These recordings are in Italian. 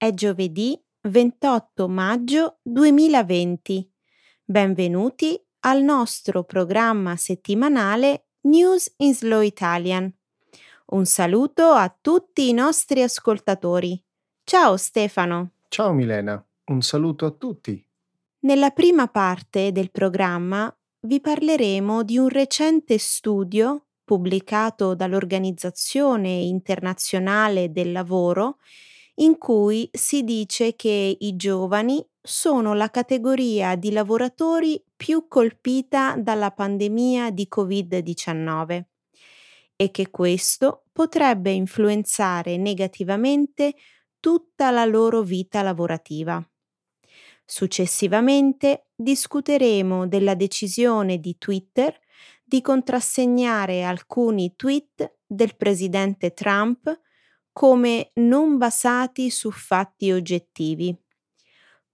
È giovedì 28 maggio 2020. Benvenuti al nostro programma settimanale News in Slow Italian. Un saluto a tutti i nostri ascoltatori. Ciao Stefano. Ciao Milena, un saluto a tutti. Nella prima parte del programma vi parleremo di un recente studio pubblicato dall'Organizzazione internazionale del lavoro in cui si dice che i giovani sono la categoria di lavoratori più colpita dalla pandemia di Covid-19 e che questo potrebbe influenzare negativamente tutta la loro vita lavorativa. Successivamente discuteremo della decisione di Twitter di contrassegnare alcuni tweet del presidente Trump come non basati su fatti oggettivi.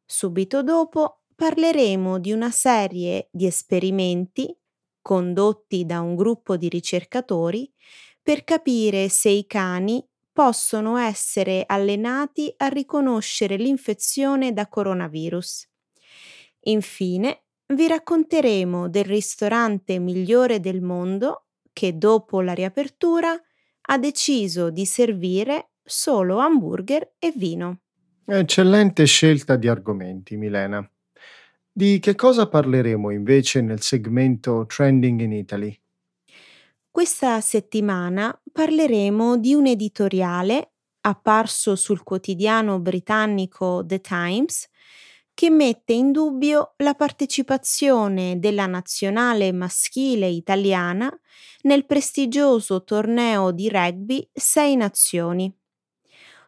Subito dopo parleremo di una serie di esperimenti condotti da un gruppo di ricercatori per capire se i cani possono essere allenati a riconoscere l'infezione da coronavirus. Infine, vi racconteremo del ristorante migliore del mondo che dopo la riapertura ha deciso di servire solo hamburger e vino. Eccellente scelta di argomenti, Milena. Di che cosa parleremo invece nel segmento Trending in Italy? Questa settimana parleremo di un editoriale apparso sul quotidiano britannico The Times che mette in dubbio la partecipazione della nazionale maschile italiana nel prestigioso torneo di rugby Sei Nazioni.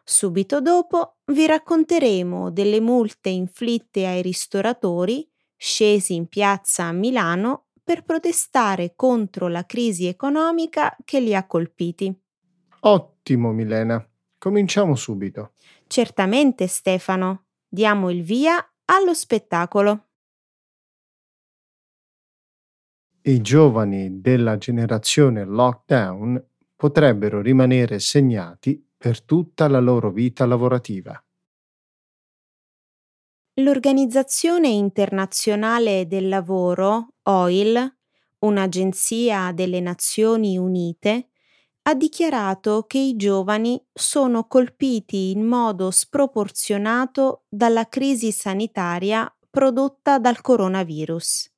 Subito dopo vi racconteremo delle multe inflitte ai ristoratori scesi in piazza a Milano per protestare contro la crisi economica che li ha colpiti. Ottimo, Milena. Cominciamo subito. Certamente, Stefano. Diamo il via allo spettacolo. I giovani della generazione lockdown potrebbero rimanere segnati per tutta la loro vita lavorativa. L'Organizzazione internazionale del lavoro, OIL, un'agenzia delle Nazioni Unite, ha dichiarato che i giovani sono colpiti in modo sproporzionato dalla crisi sanitaria prodotta dal coronavirus.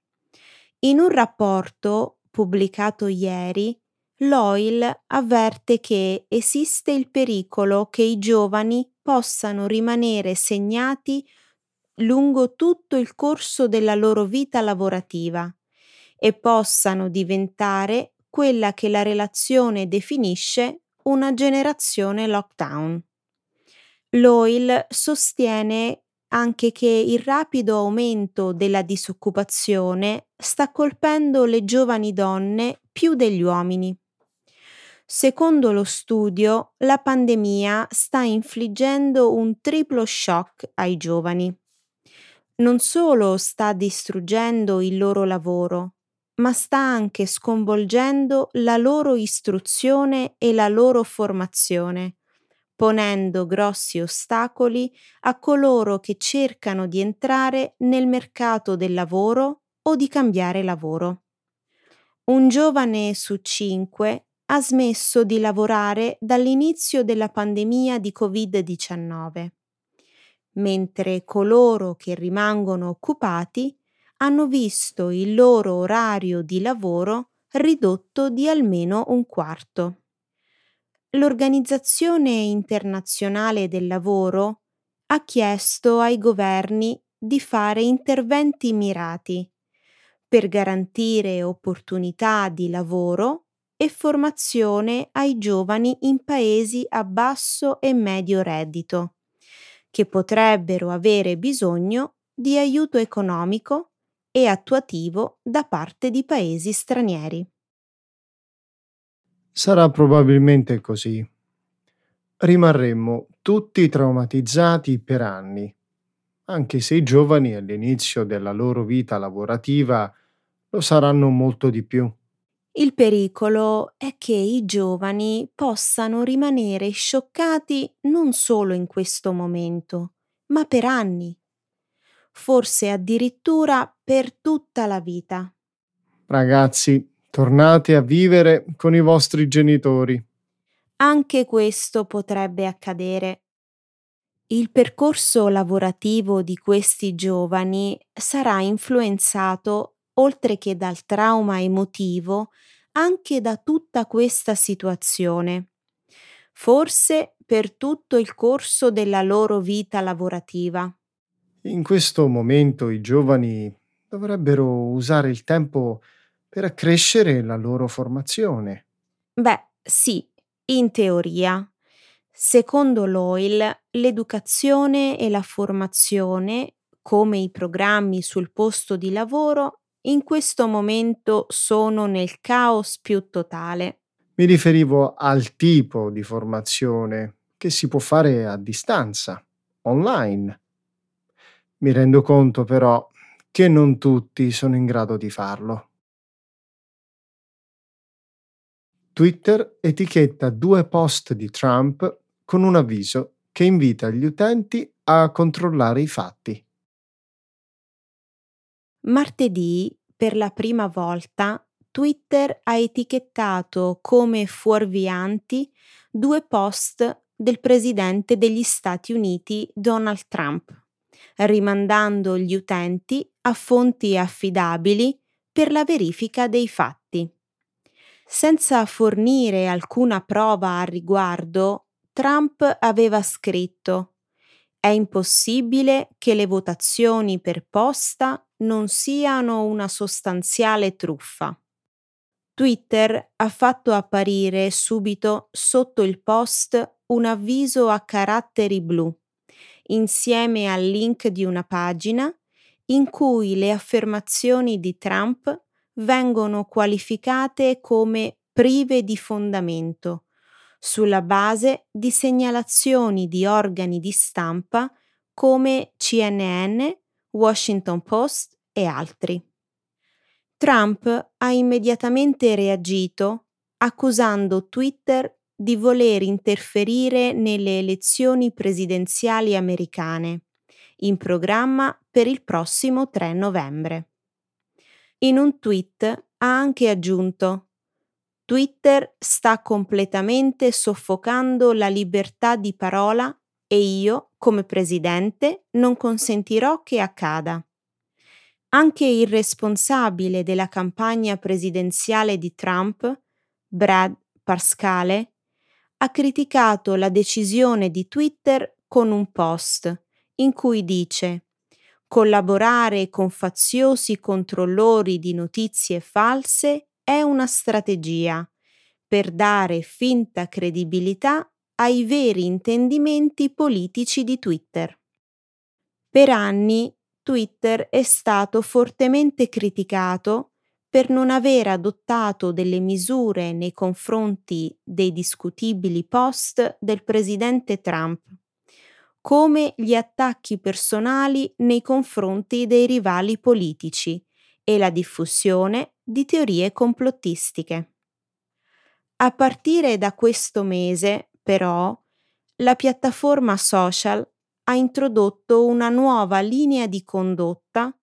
In un rapporto pubblicato ieri, l'OIL avverte che esiste il pericolo che i giovani possano rimanere segnati lungo tutto il corso della loro vita lavorativa e possano diventare quella che la relazione definisce una generazione lockdown. L'OIL sostiene anche che il rapido aumento della disoccupazione sta colpendo le giovani donne più degli uomini. Secondo lo studio, la pandemia sta infliggendo un triplo shock ai giovani. Non solo sta distruggendo il loro lavoro, ma sta anche sconvolgendo la loro istruzione e la loro formazione, ponendo grossi ostacoli a coloro che cercano di entrare nel mercato del lavoro o di cambiare lavoro. Un giovane su cinque ha smesso di lavorare dall'inizio della pandemia di Covid-19, mentre coloro che rimangono occupati hanno visto il loro orario di lavoro ridotto di almeno un quarto. L'Organizzazione internazionale del lavoro ha chiesto ai governi di fare interventi mirati per garantire opportunità di lavoro e formazione ai giovani in paesi a basso e medio reddito, che potrebbero avere bisogno di aiuto economico e attuativo da parte di paesi stranieri. Sarà probabilmente così. Rimarremmo tutti traumatizzati per anni, anche se i giovani all'inizio della loro vita lavorativa lo saranno molto di più. Il pericolo è che i giovani possano rimanere scioccati non solo in questo momento, ma per anni, forse addirittura per tutta la vita. Ragazzi, tornate a vivere con i vostri genitori. Anche questo potrebbe accadere. Il percorso lavorativo di questi giovani sarà influenzato, oltre che dal trauma emotivo, anche da tutta questa situazione. Forse per tutto il corso della loro vita lavorativa. In questo momento i giovani dovrebbero usare il tempo per accrescere la loro formazione. Beh, sì, in teoria. Secondo l'OIL, l'educazione e la formazione, come i programmi sul posto di lavoro, in questo momento sono nel caos più totale. Mi riferivo al tipo di formazione che si può fare a distanza, online. Mi rendo conto però che non tutti sono in grado di farlo. Twitter etichetta due post di Trump con un avviso che invita gli utenti a controllare i fatti. Martedì, per la prima volta, Twitter ha etichettato come fuorvianti due post del presidente degli Stati Uniti Donald Trump, rimandando gli utenti a fonti affidabili per la verifica dei fatti. Senza fornire alcuna prova al riguardo, Trump aveva scritto È impossibile che le votazioni per posta non siano una sostanziale truffa. Twitter ha fatto apparire subito sotto il post un avviso a caratteri blu, insieme al link di una pagina in cui le affermazioni di Trump vengono qualificate come prive di fondamento, sulla base di segnalazioni di organi di stampa come CNN, Washington Post e altri. Trump ha immediatamente reagito accusando Twitter di voler interferire nelle elezioni presidenziali americane, in programma per il prossimo 3 novembre. In un tweet ha anche aggiunto Twitter sta completamente soffocando la libertà di parola e io, come presidente, non consentirò che accada. Anche il responsabile della campagna presidenziale di Trump, Brad Parscale, ha criticato la decisione di Twitter con un post in cui dice collaborare con faziosi controllori di notizie false è una strategia per dare finta credibilità ai veri intendimenti politici di Twitter. Per anni Twitter è stato fortemente criticato per non aver adottato delle misure nei confronti dei discutibili post del presidente Trump, come gli attacchi personali nei confronti dei rivali politici e la diffusione di teorie complottistiche. A partire da questo mese, però, la piattaforma social ha introdotto una nuova linea di condotta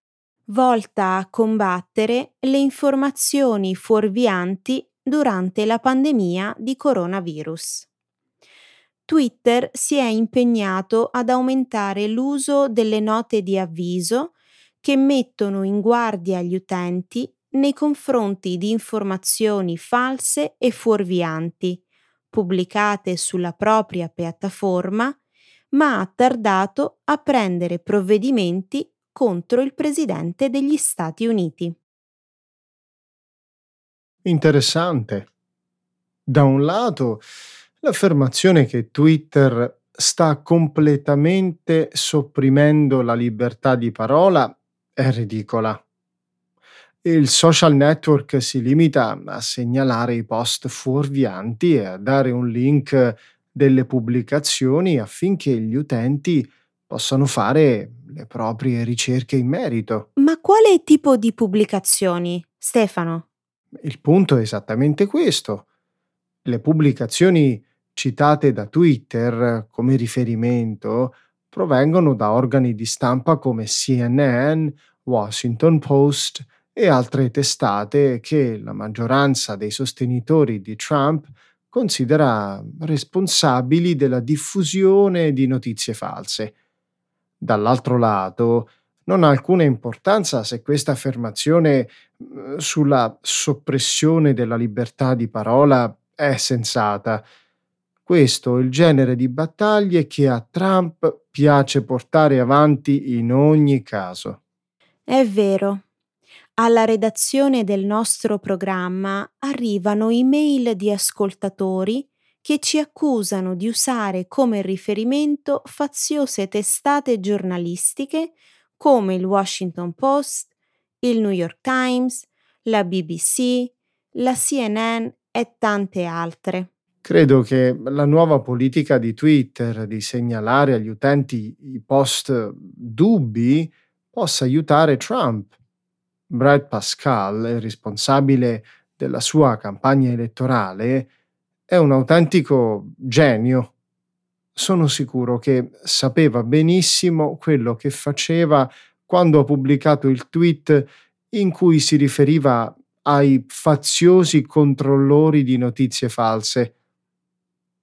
volta a combattere le informazioni fuorvianti durante la pandemia di coronavirus. Twitter si è impegnato ad aumentare l'uso delle note di avviso che mettono in guardia gli utenti nei confronti di informazioni false e fuorvianti, pubblicate sulla propria piattaforma ma ha tardato a prendere provvedimenti contro il presidente degli Stati Uniti. Interessante. Da un lato, l'affermazione che Twitter sta completamente sopprimendo la libertà di parola è ridicola. Il social network si limita a segnalare i post fuorvianti e a dare un link delle pubblicazioni affinché gli utenti possano fare le proprie ricerche in merito. Ma quale tipo di pubblicazioni, Stefano? Il punto è esattamente questo. Le pubblicazioni citate da Twitter come riferimento provengono da organi di stampa come CNN, Washington Post e altre testate che la maggioranza dei sostenitori di Trump considera responsabili della diffusione di notizie false. Dall'altro lato, non ha alcuna importanza se questa affermazione eh, sulla soppressione della libertà di parola è sensata. Questo è il genere di battaglie che a Trump piace portare avanti in ogni caso. È vero. Alla redazione del nostro programma arrivano email di ascoltatori che ci accusano di usare come riferimento faziose testate giornalistiche come il Washington Post, il New York Times, la BBC, la CNN e tante altre. Credo che la nuova politica di Twitter di segnalare agli utenti i post dubbi possa aiutare Trump. Brad Pascal, il responsabile della sua campagna elettorale, è un autentico genio. Sono sicuro che sapeva benissimo quello che faceva quando ha pubblicato il tweet in cui si riferiva ai faziosi controllori di notizie false.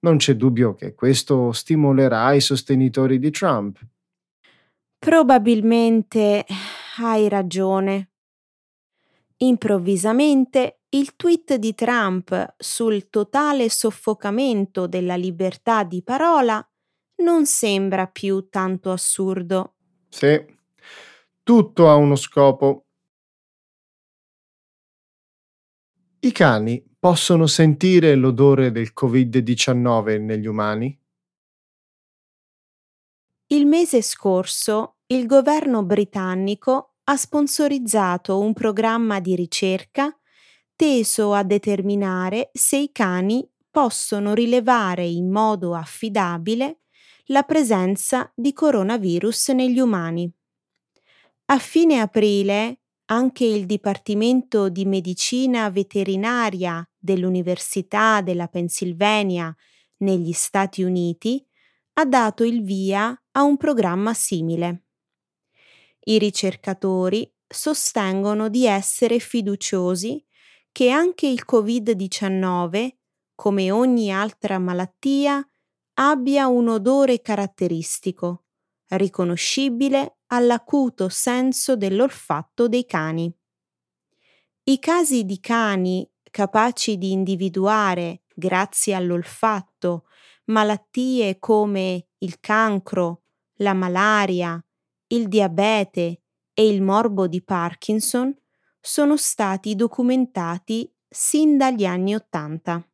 Non c'è dubbio che questo stimolerà i sostenitori di Trump. Probabilmente hai ragione. Improvvisamente il tweet di Trump sul totale soffocamento della libertà di parola non sembra più tanto assurdo. Sì, tutto ha uno scopo. I cani possono sentire l'odore del Covid-19 negli umani? Il mese scorso il governo britannico ha sponsorizzato un programma di ricerca teso a determinare se i cani possono rilevare in modo affidabile la presenza di coronavirus negli umani. A fine aprile anche il Dipartimento di Medicina Veterinaria dell'Università della Pennsylvania negli Stati Uniti ha dato il via a un programma simile. I ricercatori sostengono di essere fiduciosi che anche il Covid-19, come ogni altra malattia, abbia un odore caratteristico, riconoscibile all'acuto senso dell'olfatto dei cani. I casi di cani capaci di individuare, grazie all'olfatto, malattie come il cancro, la malaria, il diabete e il morbo di Parkinson sono stati documentati sin dagli anni Ottanta.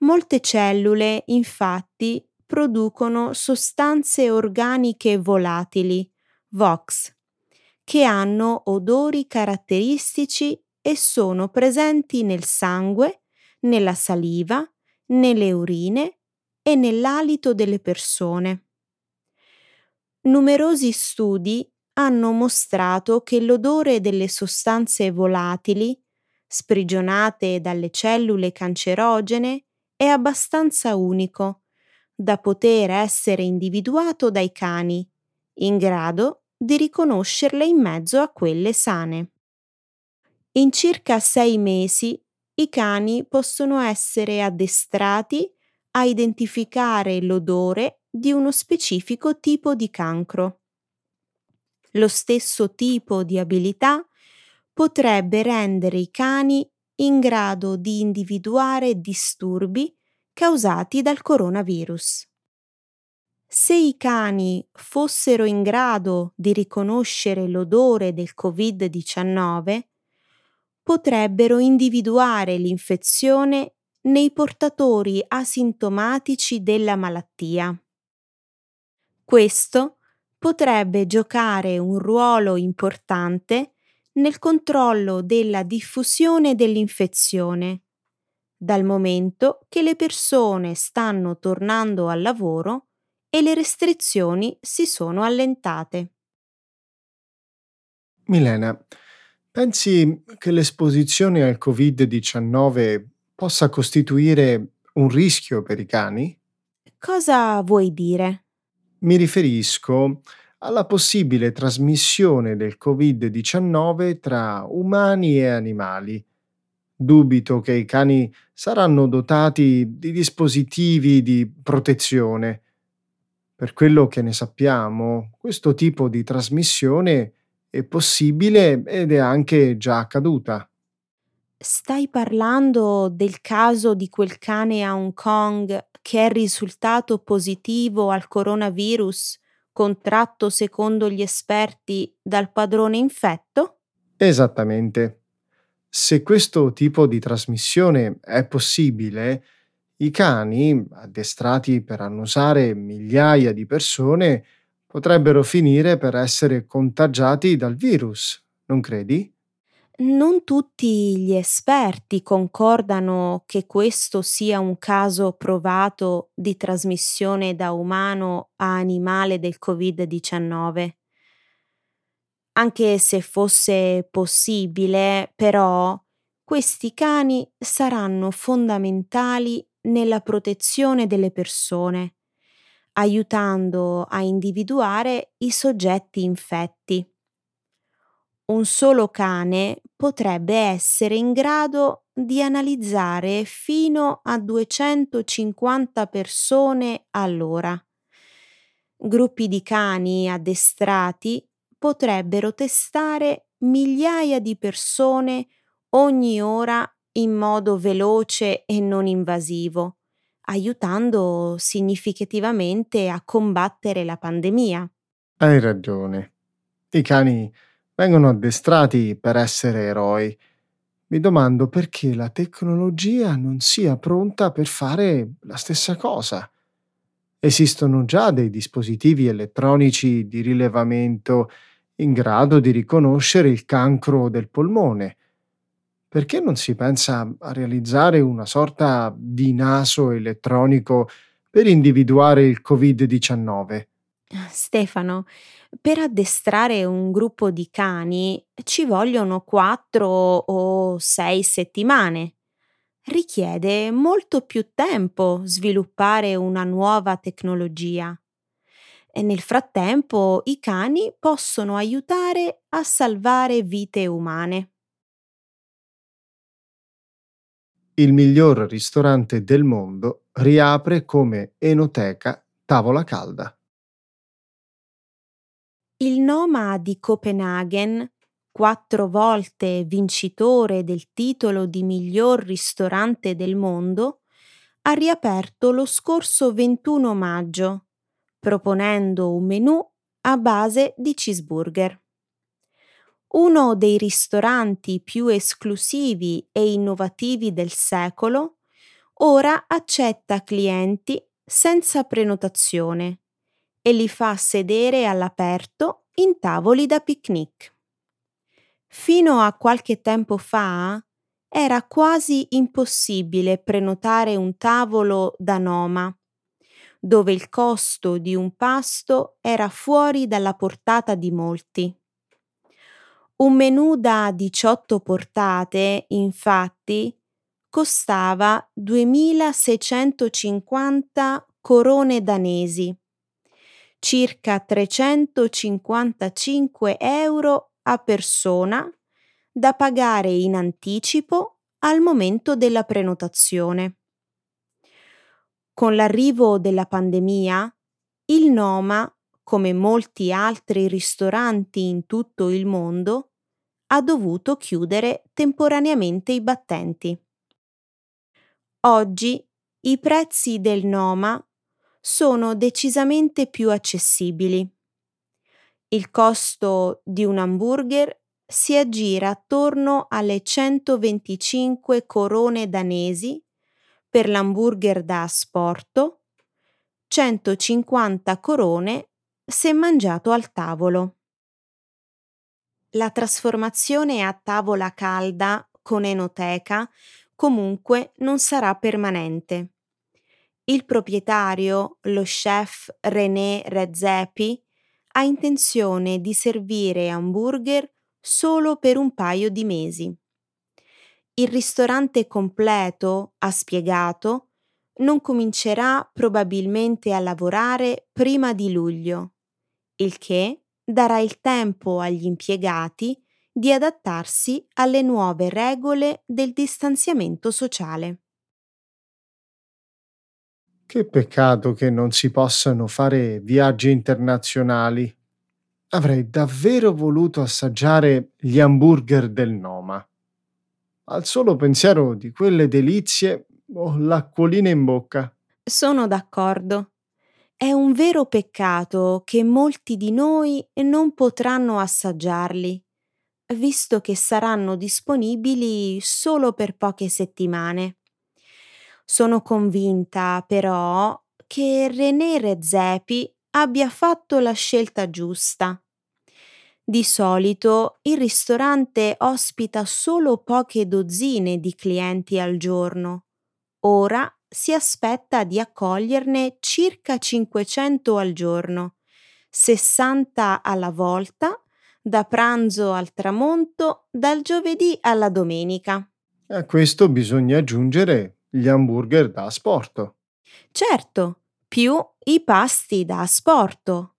Molte cellule, infatti, producono sostanze organiche volatili, VOX, che hanno odori caratteristici e sono presenti nel sangue, nella saliva, nelle urine e nell'alito delle persone. Numerosi studi hanno mostrato che l'odore delle sostanze volatili, sprigionate dalle cellule cancerogene, è abbastanza unico da poter essere individuato dai cani, in grado di riconoscerle in mezzo a quelle sane. In circa sei mesi i cani possono essere addestrati a identificare l'odore di uno specifico tipo di cancro. Lo stesso tipo di abilità potrebbe rendere i cani in grado di individuare disturbi causati dal coronavirus. Se i cani fossero in grado di riconoscere l'odore del Covid-19, potrebbero individuare l'infezione nei portatori asintomatici della malattia. Questo potrebbe giocare un ruolo importante nel controllo della diffusione dell'infezione dal momento che le persone stanno tornando al lavoro e le restrizioni si sono allentate. Milena, Pensi che l'esposizione al Covid-19 possa costituire un rischio per i cani? Cosa vuoi dire? Mi riferisco alla possibile trasmissione del Covid-19 tra umani e animali. Dubito che i cani saranno dotati di dispositivi di protezione. Per quello che ne sappiamo, questo tipo di trasmissione è possibile ed è anche già accaduta. Stai parlando del caso di quel cane a Hong Kong che è risultato positivo al coronavirus, contratto secondo gli esperti dal padrone infetto? Esattamente. Se questo tipo di trasmissione è possibile, i cani, addestrati per annusare migliaia di persone, potrebbero finire per essere contagiati dal virus, non credi? Non tutti gli esperti concordano che questo sia un caso provato di trasmissione da umano a animale del Covid-19. Anche se fosse possibile, però, questi cani saranno fondamentali nella protezione delle persone, aiutando a individuare i soggetti infetti. Un solo cane potrebbe essere in grado di analizzare fino a 250 persone all'ora. Gruppi di cani addestrati potrebbero testare migliaia di persone ogni ora in modo veloce e non invasivo, aiutando significativamente a combattere la pandemia. Hai ragione. I cani vengono addestrati per essere eroi. Mi domando perché la tecnologia non sia pronta per fare la stessa cosa. Esistono già dei dispositivi elettronici di rilevamento in grado di riconoscere il cancro del polmone. Perché non si pensa a realizzare una sorta di naso elettronico per individuare il Covid-19? Stefano, per addestrare un gruppo di cani ci vogliono 4 o 6 settimane. Richiede molto più tempo sviluppare una nuova tecnologia e nel frattempo i cani possono aiutare a salvare vite umane. Il miglior ristorante del mondo riapre come enoteca tavola calda. Il Noma di Copenaghen, quattro volte vincitore del titolo di miglior ristorante del mondo, ha riaperto lo scorso 21 maggio, proponendo un menù a base di cheeseburger. Uno dei ristoranti più esclusivi e innovativi del secolo, ora accetta clienti senza prenotazione e li fa sedere all'aperto in tavoli da picnic. Fino a qualche tempo fa era quasi impossibile prenotare un tavolo da Noma, dove il costo di un pasto era fuori dalla portata di molti. Un menù da 18 portate, infatti, costava 2650 corone danesi circa 355 euro a persona da pagare in anticipo al momento della prenotazione. Con l'arrivo della pandemia, il Noma, come molti altri ristoranti in tutto il mondo, ha dovuto chiudere temporaneamente i battenti. Oggi i prezzi del Noma sono decisamente più accessibili. Il costo di un hamburger si aggira attorno alle 125 corone danesi per l'hamburger da asporto, 150 corone se mangiato al tavolo. La trasformazione a tavola calda con enoteca comunque non sarà permanente. Il proprietario, lo chef René Redzepi, ha intenzione di servire hamburger solo per un paio di mesi. Il ristorante completo, ha spiegato, non comincerà probabilmente a lavorare prima di luglio, il che darà il tempo agli impiegati di adattarsi alle nuove regole del distanziamento sociale. Che peccato che non si possano fare viaggi internazionali. Avrei davvero voluto assaggiare gli hamburger del Noma. Al solo pensiero di quelle delizie ho l'acquolina in bocca. Sono d'accordo. È un vero peccato che molti di noi non potranno assaggiarli, visto che saranno disponibili solo per poche settimane. Sono convinta, però, che René Redzepi abbia fatto la scelta giusta. Di solito il ristorante ospita solo poche dozzine di clienti al giorno. Ora si aspetta di accoglierne circa 500 al giorno, 60 alla volta, da pranzo al tramonto, dal giovedì alla domenica. A questo bisogna aggiungere gli hamburger da asporto. Certo, più i pasti da asporto.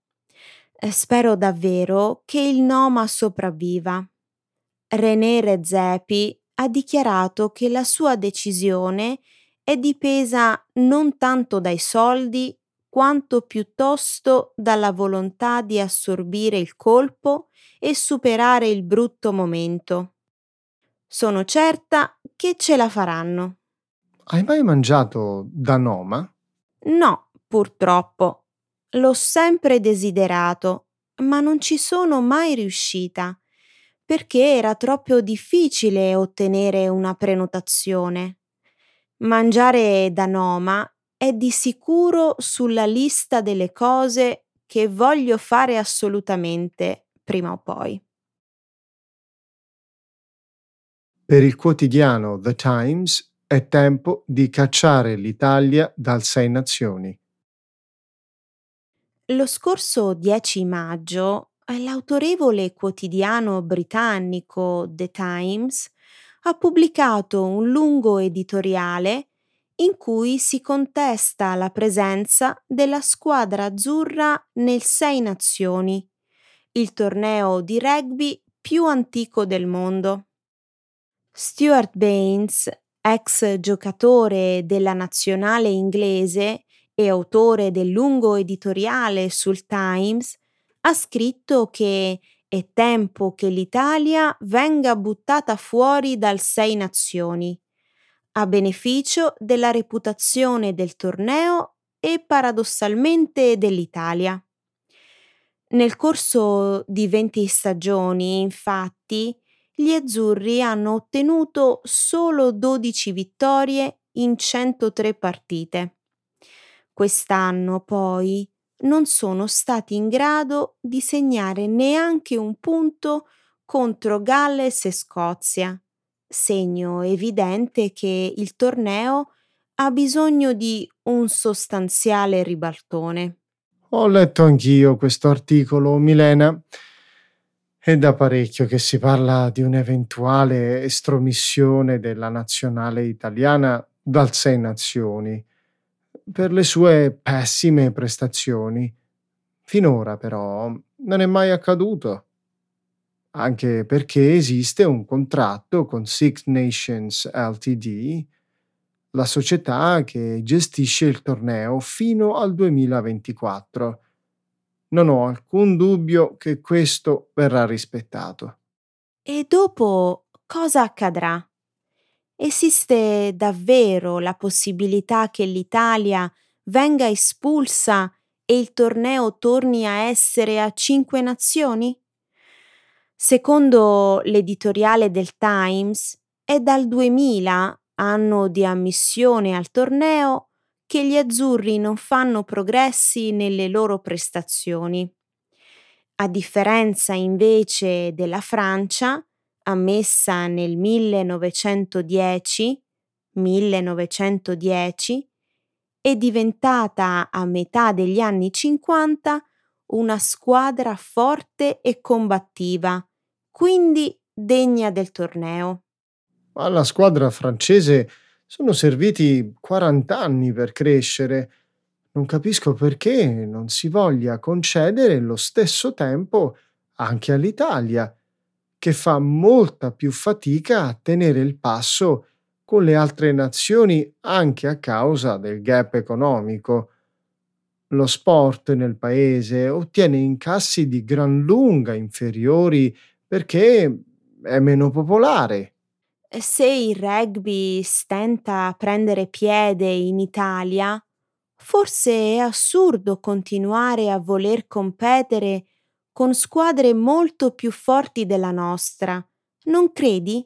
Eh, Spero davvero che il Noma sopravviva. René Redzepi ha dichiarato che la sua decisione è dipesa non tanto dai soldi quanto piuttosto dalla volontà di assorbire il colpo e superare il brutto momento. Sono certa che ce la faranno. Hai mai mangiato da Noma? No, purtroppo. L'ho sempre desiderato, ma non ci sono mai riuscita, perché era troppo difficile ottenere una prenotazione. Mangiare da Noma è di sicuro sulla lista delle cose che voglio fare assolutamente prima o poi. Per il quotidiano The Times è tempo di cacciare l'Italia dal Sei Nazioni. Lo scorso 10 maggio l'autorevole quotidiano britannico The Times ha pubblicato un lungo editoriale in cui si contesta la presenza della squadra azzurra nel Sei Nazioni, il torneo di rugby più antico del mondo. Stuart Baines, ex giocatore della nazionale inglese e autore del lungo editoriale sul Times, ha scritto che è tempo che l'Italia venga buttata fuori dal Sei Nazioni, a beneficio della reputazione del torneo e paradossalmente dell'Italia. Nel corso di 20 stagioni, infatti, gli azzurri hanno ottenuto solo 12 vittorie in 103 partite. Quest'anno, poi, non sono stati in grado di segnare neanche un punto contro Galles e Scozia, segno evidente che il torneo ha bisogno di un sostanziale ribaltone. Ho letto anch'io questo articolo, Milena. È da parecchio che si parla di un'eventuale estromissione della nazionale italiana dal Sei Nazioni per le sue pessime prestazioni. Finora, però, non è mai accaduto. Anche perché esiste un contratto con Six Nations Ltd, la società che gestisce il torneo fino al 2024. Non ho alcun dubbio che questo verrà rispettato. E dopo cosa accadrà? Esiste davvero la possibilità che l'Italia venga espulsa e il torneo torni a essere a cinque nazioni? Secondo l'editoriale del Times, è dal 2000, anno di ammissione al torneo, che gli azzurri non fanno progressi nelle loro prestazioni. A differenza invece della Francia, ammessa nel 1910, 1910, è diventata a metà degli anni 50 una squadra forte e combattiva, quindi degna del torneo. Alla squadra francese sono serviti 40 anni per crescere. Non capisco perché non si voglia concedere lo stesso tempo anche all'Italia, che fa molta più fatica a tenere il passo con le altre nazioni anche a causa del gap economico. Lo sport nel paese ottiene incassi di gran lunga inferiori perché è meno popolare. Se il rugby stenta a prendere piede in Italia, forse è assurdo continuare a voler competere con squadre molto più forti della nostra, non credi?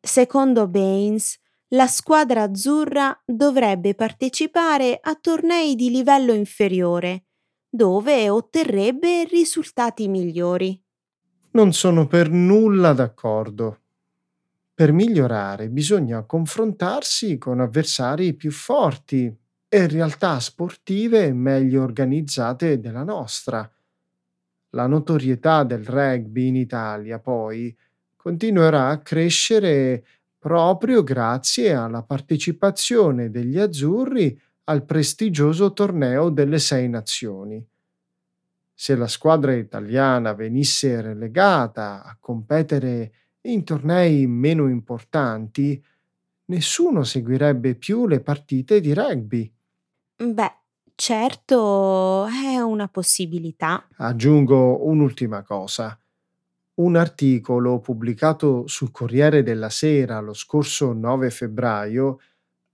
Secondo Baines, la squadra azzurra dovrebbe partecipare a tornei di livello inferiore, dove otterrebbe risultati migliori. Non sono per nulla d'accordo. Per migliorare bisogna confrontarsi con avversari più forti e realtà sportive meglio organizzate della nostra. La notorietà del rugby in Italia, poi, continuerà a crescere proprio grazie alla partecipazione degli azzurri al prestigioso torneo delle sei nazioni. Se la squadra italiana venisse relegata a competere in tornei meno importanti, nessuno seguirebbe più le partite di rugby. Beh, certo una possibilità. Aggiungo un'ultima cosa. Un articolo pubblicato sul Corriere della Sera lo scorso 9 febbraio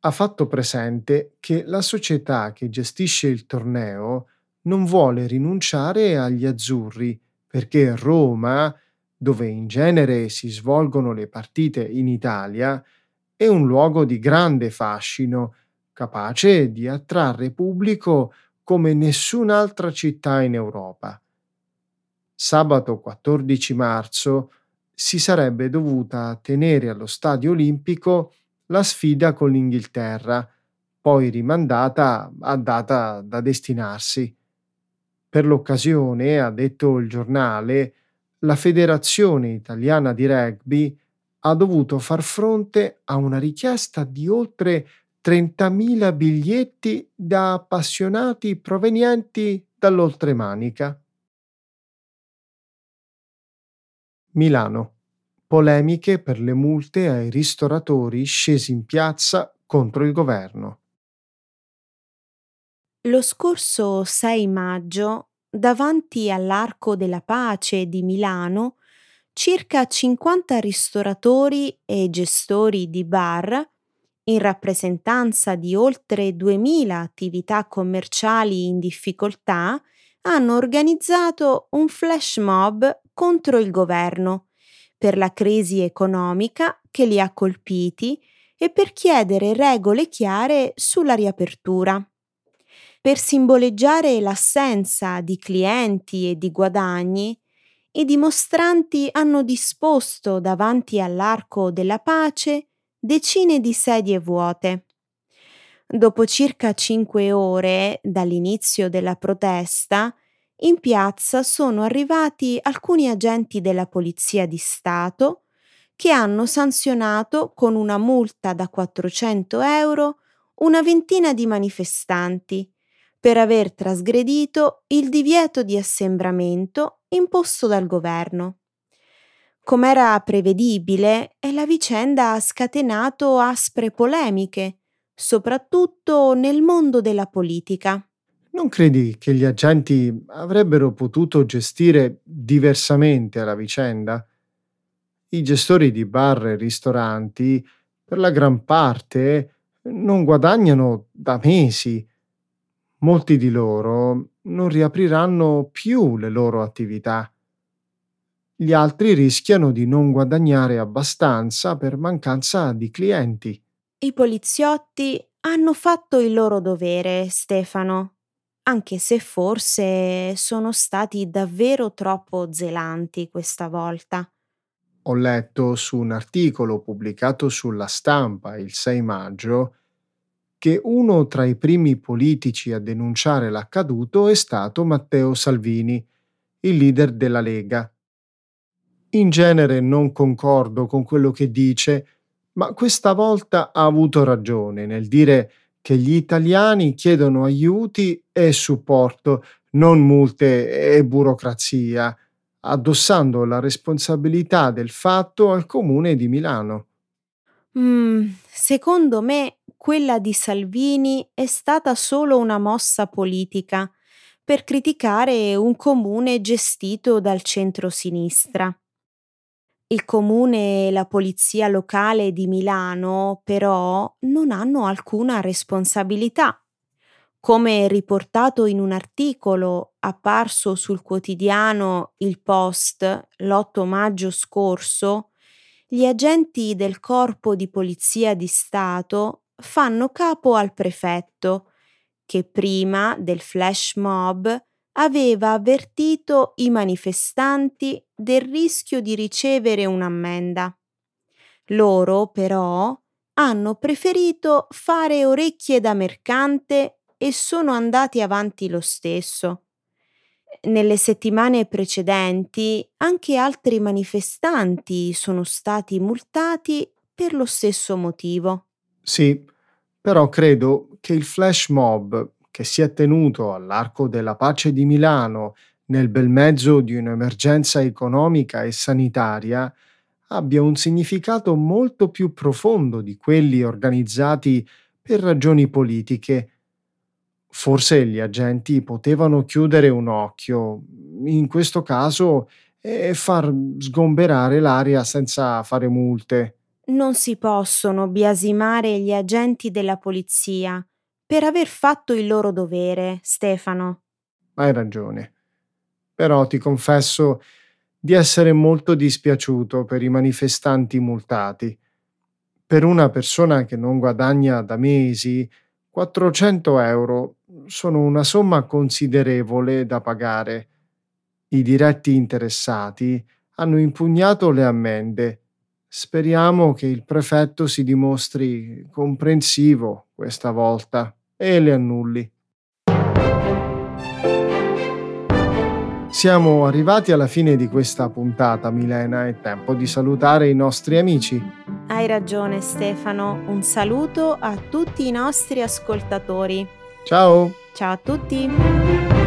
ha fatto presente che la società che gestisce il torneo non vuole rinunciare agli azzurri perché Roma, dove in genere si svolgono le partite in Italia, è un luogo di grande fascino, capace di attrarre pubblico come nessun'altra città in Europa sabato 14 marzo si sarebbe dovuta tenere allo Stadio Olimpico la sfida con l'Inghilterra, poi rimandata a data da destinarsi. Per l'occasione, ha detto il giornale, la Federazione Italiana di Rugby ha dovuto far fronte a una richiesta di oltre 30.000 biglietti da appassionati provenienti dall'oltremanica. Milano. Polemiche per le multe ai ristoratori scesi in piazza contro il governo. Lo scorso 6 maggio, davanti all'Arco della Pace di Milano, circa 50 ristoratori e gestori di bar, in rappresentanza di oltre 2000 attività commerciali in difficoltà, hanno organizzato un flash mob contro il governo per la crisi economica che li ha colpiti e per chiedere regole chiare sulla riapertura. Per simboleggiare l'assenza di clienti e di guadagni, i dimostranti hanno disposto davanti all'Arco della Pace decine di sedie vuote. Dopo circa cinque ore dall'inizio della protesta, in piazza sono arrivati alcuni agenti della Polizia di Stato che hanno sanzionato con una multa da 400 euro una ventina di manifestanti per aver trasgredito il divieto di assembramento imposto dal governo. Com'era prevedibile, la vicenda ha scatenato aspre polemiche soprattutto nel mondo della politica. Non credi che gli agenti avrebbero potuto gestire diversamente la vicenda? I gestori di bar e ristoranti, per la gran parte, non guadagnano da mesi. Molti di loro non riapriranno più le loro attività. Gli altri rischiano di non guadagnare abbastanza per mancanza di clienti. I poliziotti hanno fatto il loro dovere, Stefano, anche se forse sono stati davvero troppo zelanti questa volta. Ho letto su un articolo pubblicato sulla stampa il 6 maggio che uno tra i primi politici a denunciare l'accaduto è stato Matteo Salvini, il leader della Lega. In genere non concordo con quello che dice, ma questa volta ha avuto ragione nel dire che gli italiani chiedono aiuti e supporto, non multe e burocrazia, addossando la responsabilità del fatto al comune di Milano. Mm, secondo me quella di Salvini è stata solo una mossa politica per criticare un comune gestito dal centro-sinistra. Il comune e la polizia locale di Milano, però, non hanno alcuna responsabilità. Come riportato in un articolo apparso sul quotidiano Il Post l'8 maggio scorso, gli agenti del Corpo di Polizia di Stato fanno capo al prefetto, che prima del flash mob aveva avvertito i manifestanti del rischio di ricevere un'ammenda. Loro, però, hanno preferito fare orecchie da mercante e sono andati avanti lo stesso. Nelle settimane precedenti anche altri manifestanti sono stati multati per lo stesso motivo. Sì, però credo che il flash mob che si è tenuto all'Arco della Pace di Milano nel bel mezzo di un'emergenza economica e sanitaria abbia un significato molto più profondo di quelli organizzati per ragioni politiche. Forse gli agenti potevano chiudere un occhio, in questo caso, e far sgomberare l'aria senza fare multe. Non si possono biasimare gli agenti della polizia per aver fatto il loro dovere, Stefano. Hai ragione. Però ti confesso di essere molto dispiaciuto per i manifestanti multati. Per una persona che non guadagna da mesi, 400 euro sono una somma considerevole da pagare. I diretti interessati hanno impugnato le ammende. Speriamo che il prefetto si dimostri comprensivo questa volta e le annulli. Siamo arrivati alla fine di questa puntata, Milena, è tempo di salutare i nostri amici. Hai ragione Stefano, un saluto a tutti i nostri ascoltatori. Ciao! Ciao a tutti!